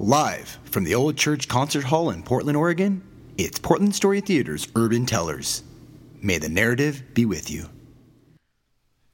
Live from the Old Church Concert Hall in Portland, Oregon, it's Portland Story Theater's Urban Tellers. May the narrative be with you.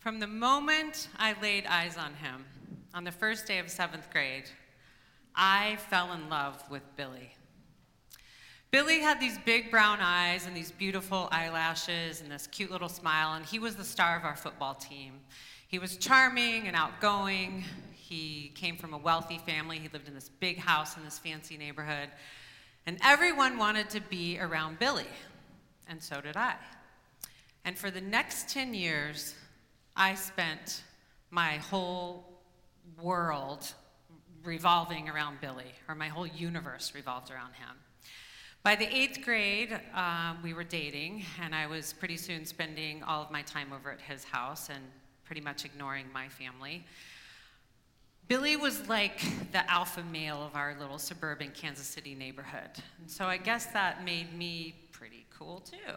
From the moment I laid eyes on him, on the first day of seventh grade, I fell in love with Billy. Billy had these big brown eyes and these beautiful eyelashes and this cute little smile, and he was the star of our football team. He was charming and outgoing. He came from a wealthy family. He lived in this big house in this fancy neighborhood. And everyone wanted to be around Billy, and so did I. And for the next 10 years, I spent my whole world revolving around Billy, or my whole universe revolved around him. By the eighth grade, um, we were dating, and I was pretty soon spending all of my time over at his house and pretty much ignoring my family. Billy was like the alpha male of our little suburban Kansas City neighborhood. And so I guess that made me pretty cool too.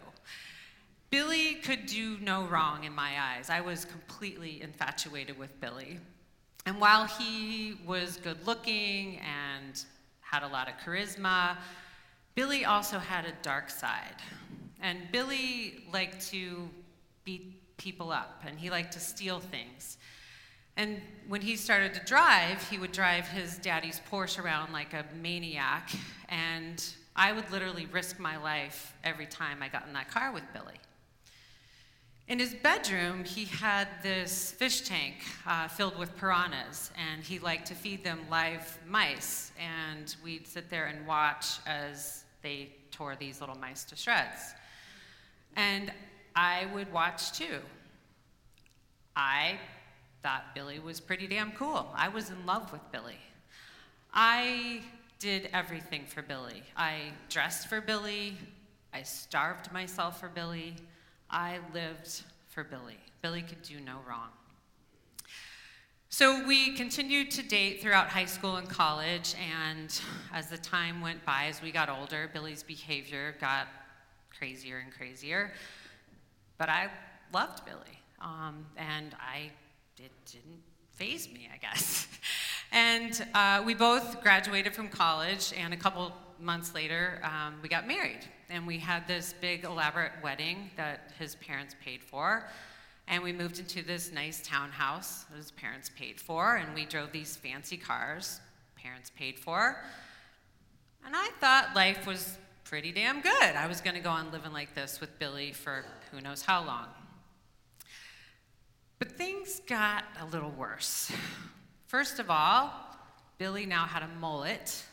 Billy could do no wrong in my eyes. I was completely infatuated with Billy. And while he was good looking and had a lot of charisma, Billy also had a dark side. And Billy liked to beat people up and he liked to steal things. And when he started to drive, he would drive his daddy's Porsche around like a maniac. And I would literally risk my life every time I got in that car with Billy. In his bedroom, he had this fish tank uh, filled with piranhas, and he liked to feed them live mice. And we'd sit there and watch as they tore these little mice to shreds. And I would watch too. I thought Billy was pretty damn cool. I was in love with Billy. I did everything for Billy. I dressed for Billy. I starved myself for Billy. I lived for Billy. Billy could do no wrong. So we continued to date throughout high school and college, and as the time went by, as we got older, Billy's behavior got crazier and crazier. But I loved Billy, um, and I it didn't faze me, I guess. and uh, we both graduated from college, and a couple months later, um, we got married. And we had this big, elaborate wedding that his parents paid for. And we moved into this nice townhouse that his parents paid for. And we drove these fancy cars, parents paid for. And I thought life was pretty damn good. I was going to go on living like this with Billy for who knows how long. But things got a little worse. First of all, Billy now had a mullet.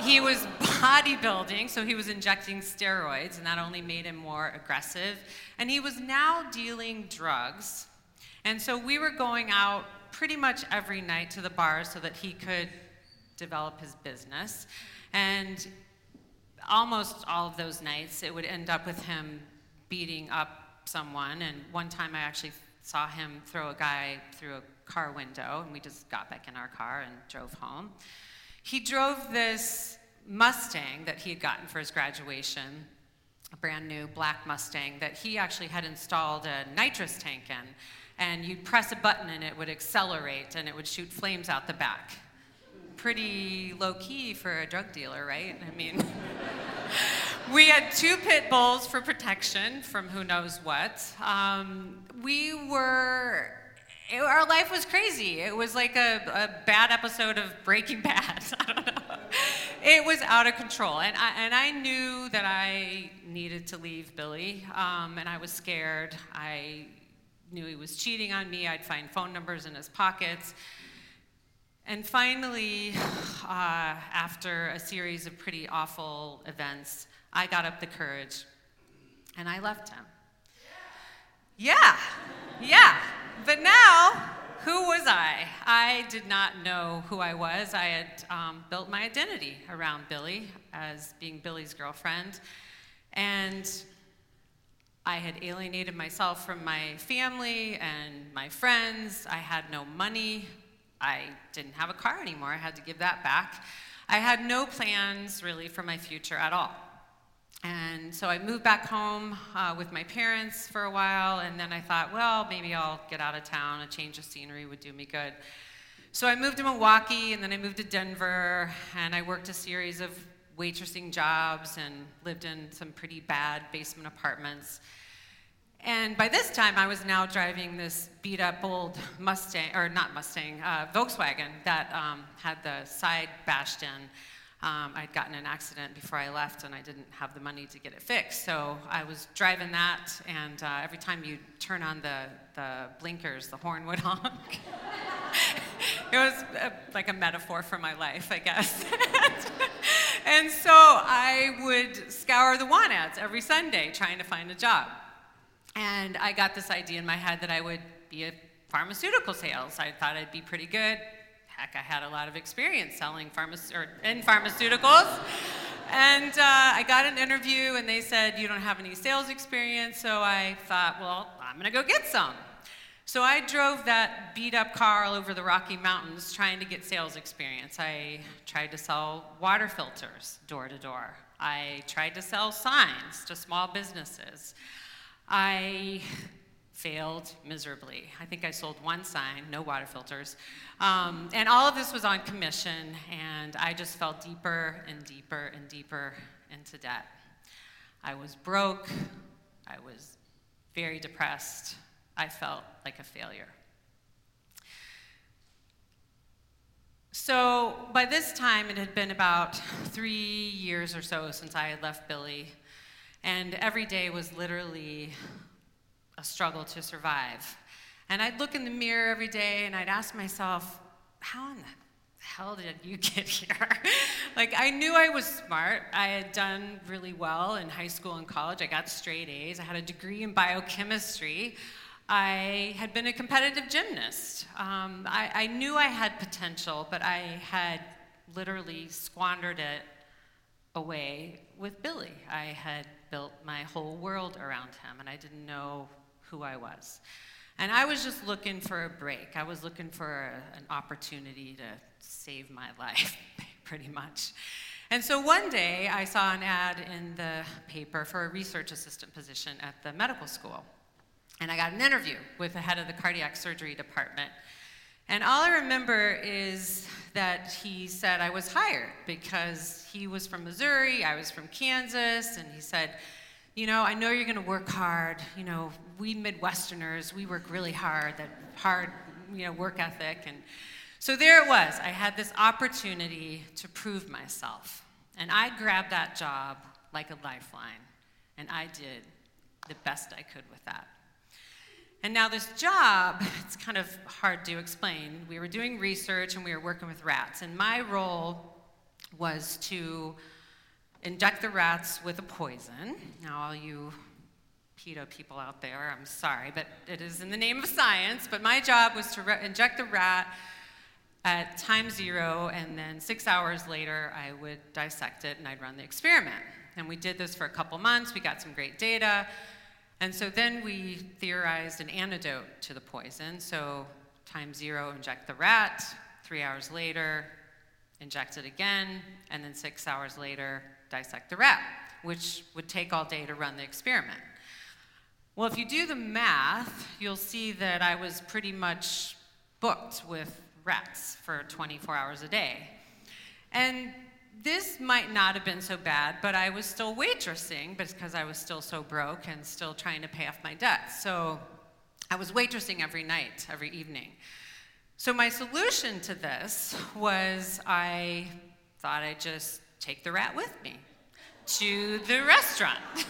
He was bodybuilding, so he was injecting steroids, and that only made him more aggressive. And he was now dealing drugs. And so we were going out pretty much every night to the bars so that he could develop his business. And almost all of those nights, it would end up with him beating up someone, and one time I actually saw him throw a guy through a car window, and we just got back in our car and drove home. He drove this Mustang that he had gotten for his graduation, a brand new black Mustang that he actually had installed a nitrous tank in. And you'd press a button and it would accelerate and it would shoot flames out the back. Pretty low key for a drug dealer, right? I mean, we had two pit bulls for protection from who knows what. Um, we were, it, our life was crazy. It was like a, a bad episode of Breaking Bad. I don't know. It was out of control. And I, and I knew that I needed to leave Billy, um, and I was scared. I knew he was cheating on me. I'd find phone numbers in his pockets. And finally, uh, after a series of pretty awful events, I got up the courage and I left him. Yeah, yeah. But now, who was I? I did not know who I was. I had um, built my identity around Billy as being Billy's girlfriend. And I had alienated myself from my family and my friends. I had no money. I didn't have a car anymore. I had to give that back. I had no plans really for my future at all. And so I moved back home uh, with my parents for a while, and then I thought, well, maybe I'll get out of town. A change of scenery would do me good. So I moved to Milwaukee, and then I moved to Denver, and I worked a series of waitressing jobs and lived in some pretty bad basement apartments. And by this time, I was now driving this beat up old Mustang, or not Mustang, uh, Volkswagen that um, had the side bashed in. Um, I'd gotten an accident before I left and I didn't have the money to get it fixed. So I was driving that, and uh, every time you turn on the, the blinkers, the horn would honk. it was a, like a metaphor for my life, I guess. and so I would scour the want ads every Sunday trying to find a job. And I got this idea in my head that I would be a pharmaceutical sales. I thought I'd be pretty good. Heck, I had a lot of experience selling or in pharmaceuticals. And uh, I got an interview, and they said, You don't have any sales experience. So I thought, Well, I'm going to go get some. So I drove that beat up car all over the Rocky Mountains trying to get sales experience. I tried to sell water filters door to door. I tried to sell signs to small businesses. I failed miserably. I think I sold one sign, no water filters. Um, and all of this was on commission, and I just fell deeper and deeper and deeper into debt. I was broke. I was very depressed. I felt like a failure. So by this time, it had been about three years or so since I had left Billy and every day was literally a struggle to survive. And I'd look in the mirror every day and I'd ask myself, how in the hell did you get here? like, I knew I was smart. I had done really well in high school and college. I got straight A's. I had a degree in biochemistry. I had been a competitive gymnast. Um, I, I knew I had potential, but I had literally squandered it away with Billy. I had built my whole world around him, and I didn't know who I was. And I was just looking for a break. I was looking for a, an opportunity to save my life, pretty much. And so one day I saw an ad in the paper for a research assistant position at the medical school. And I got an interview with the head of the cardiac surgery department. And all I remember is that he said I was hired because he was from Missouri, I was from Kansas, and he said, You know, I know you're going to work hard. You know, we Midwesterners, we work really hard, that hard, you know, work ethic. And so there it was. I had this opportunity to prove myself. And I grabbed that job like a lifeline, and I did the best I could with that. And now, this job, it's kind of hard to explain. We were doing research and we were working with rats, and my role was to inject the rats with a poison. Now, all you PETA people out there, I'm sorry, but it is in the name of science. But my job was to re- inject the rat at time zero, and then six hours later, I would dissect it and I'd run the experiment. And we did this for a couple months, we got some great data. And so then we theorized an antidote to the poison. So, time zero, inject the rat. Three hours later, inject it again. And then six hours later, dissect the rat, which would take all day to run the experiment. Well, if you do the math, you'll see that I was pretty much booked with rats for 24 hours a day. And this might not have been so bad, but I was still waitressing because I was still so broke and still trying to pay off my debts. So I was waitressing every night, every evening. So my solution to this was I thought I'd just take the rat with me to the restaurant.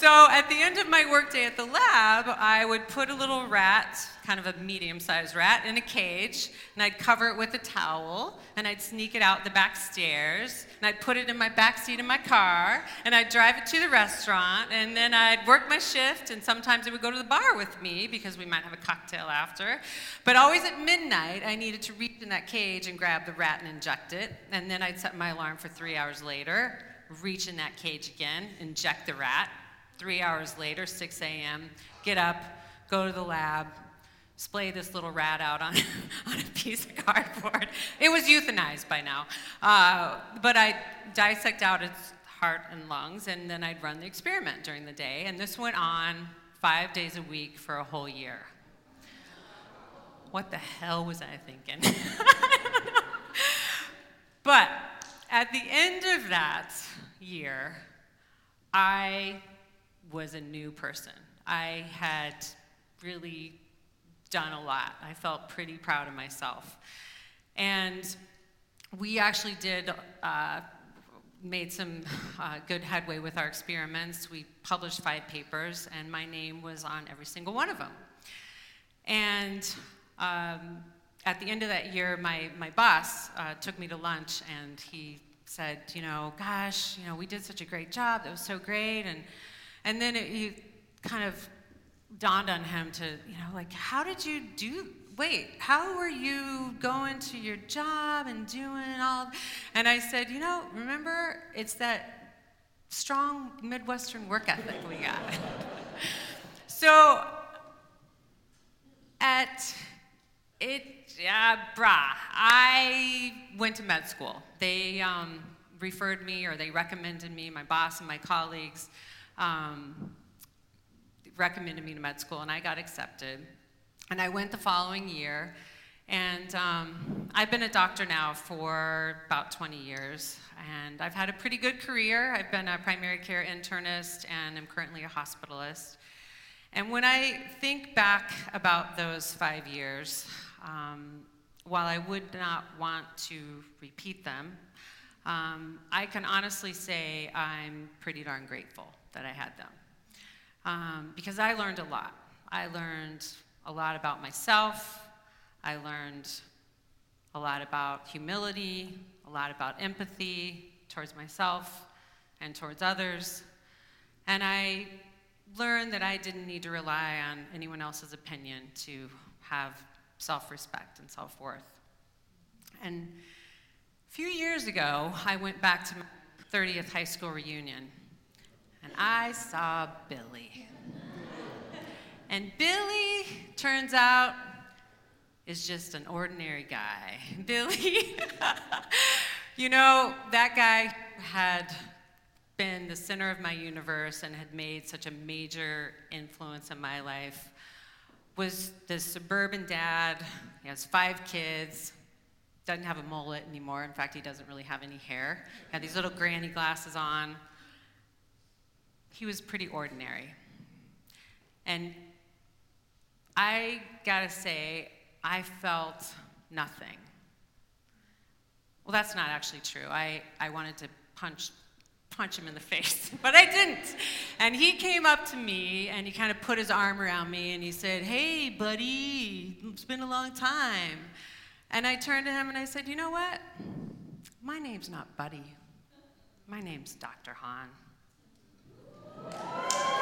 So at the end of my workday at the lab, I would put a little rat, kind of a medium sized rat, in a cage, and I'd cover it with a towel, and I'd sneak it out the back stairs, and I'd put it in my back seat of my car, and I'd drive it to the restaurant, and then I'd work my shift, and sometimes it would go to the bar with me because we might have a cocktail after. But always at midnight, I needed to reach in that cage and grab the rat and inject it, and then I'd set my alarm for three hours later, reach in that cage again, inject the rat, Three hours later, 6 a.m., get up, go to the lab, splay this little rat out on, on a piece of cardboard. It was euthanized by now. Uh, but I dissect out its heart and lungs, and then I'd run the experiment during the day. And this went on five days a week for a whole year. what the hell was I thinking? but at the end of that year, I was a new person. I had really done a lot. I felt pretty proud of myself. And we actually did, uh, made some uh, good headway with our experiments. We published five papers, and my name was on every single one of them. And um, at the end of that year, my, my boss uh, took me to lunch, and he said, you know, gosh, you know, we did such a great job. That was so great. And, and then it, he kind of dawned on him to, you know, like, how did you do? Wait, how were you going to your job and doing all? And I said, you know, remember, it's that strong Midwestern work ethic we got. so at it, yeah, brah, I went to med school. They um, referred me or they recommended me, my boss and my colleagues. Um, recommended me to med school, and I got accepted. And I went the following year, and um, I've been a doctor now for about 20 years, and I've had a pretty good career. I've been a primary care internist, and I'm currently a hospitalist. And when I think back about those five years, um, while I would not want to repeat them, um, I can honestly say I'm pretty darn grateful that I had them um, because I learned a lot. I learned a lot about myself. I learned a lot about humility, a lot about empathy towards myself and towards others. And I learned that I didn't need to rely on anyone else's opinion to have self respect and self worth. And a few years ago, I went back to my 30th high school reunion I saw Billy. And Billy, turns out, is just an ordinary guy. Billy, you know, that guy had been the center of my universe and had made such a major influence in my life. Was the suburban dad, he has five kids, doesn't have a mullet anymore. In fact, he doesn't really have any hair. He had these little granny glasses on he was pretty ordinary. And I gotta say, I felt nothing. Well, that's not actually true. I, I wanted to punch, punch him in the face, but I didn't. And he came up to me and he kind of put his arm around me and he said, Hey, buddy, it's been a long time. And I turned to him and I said, You know what? My name's not Buddy. My name's Dr. Hahn. あ!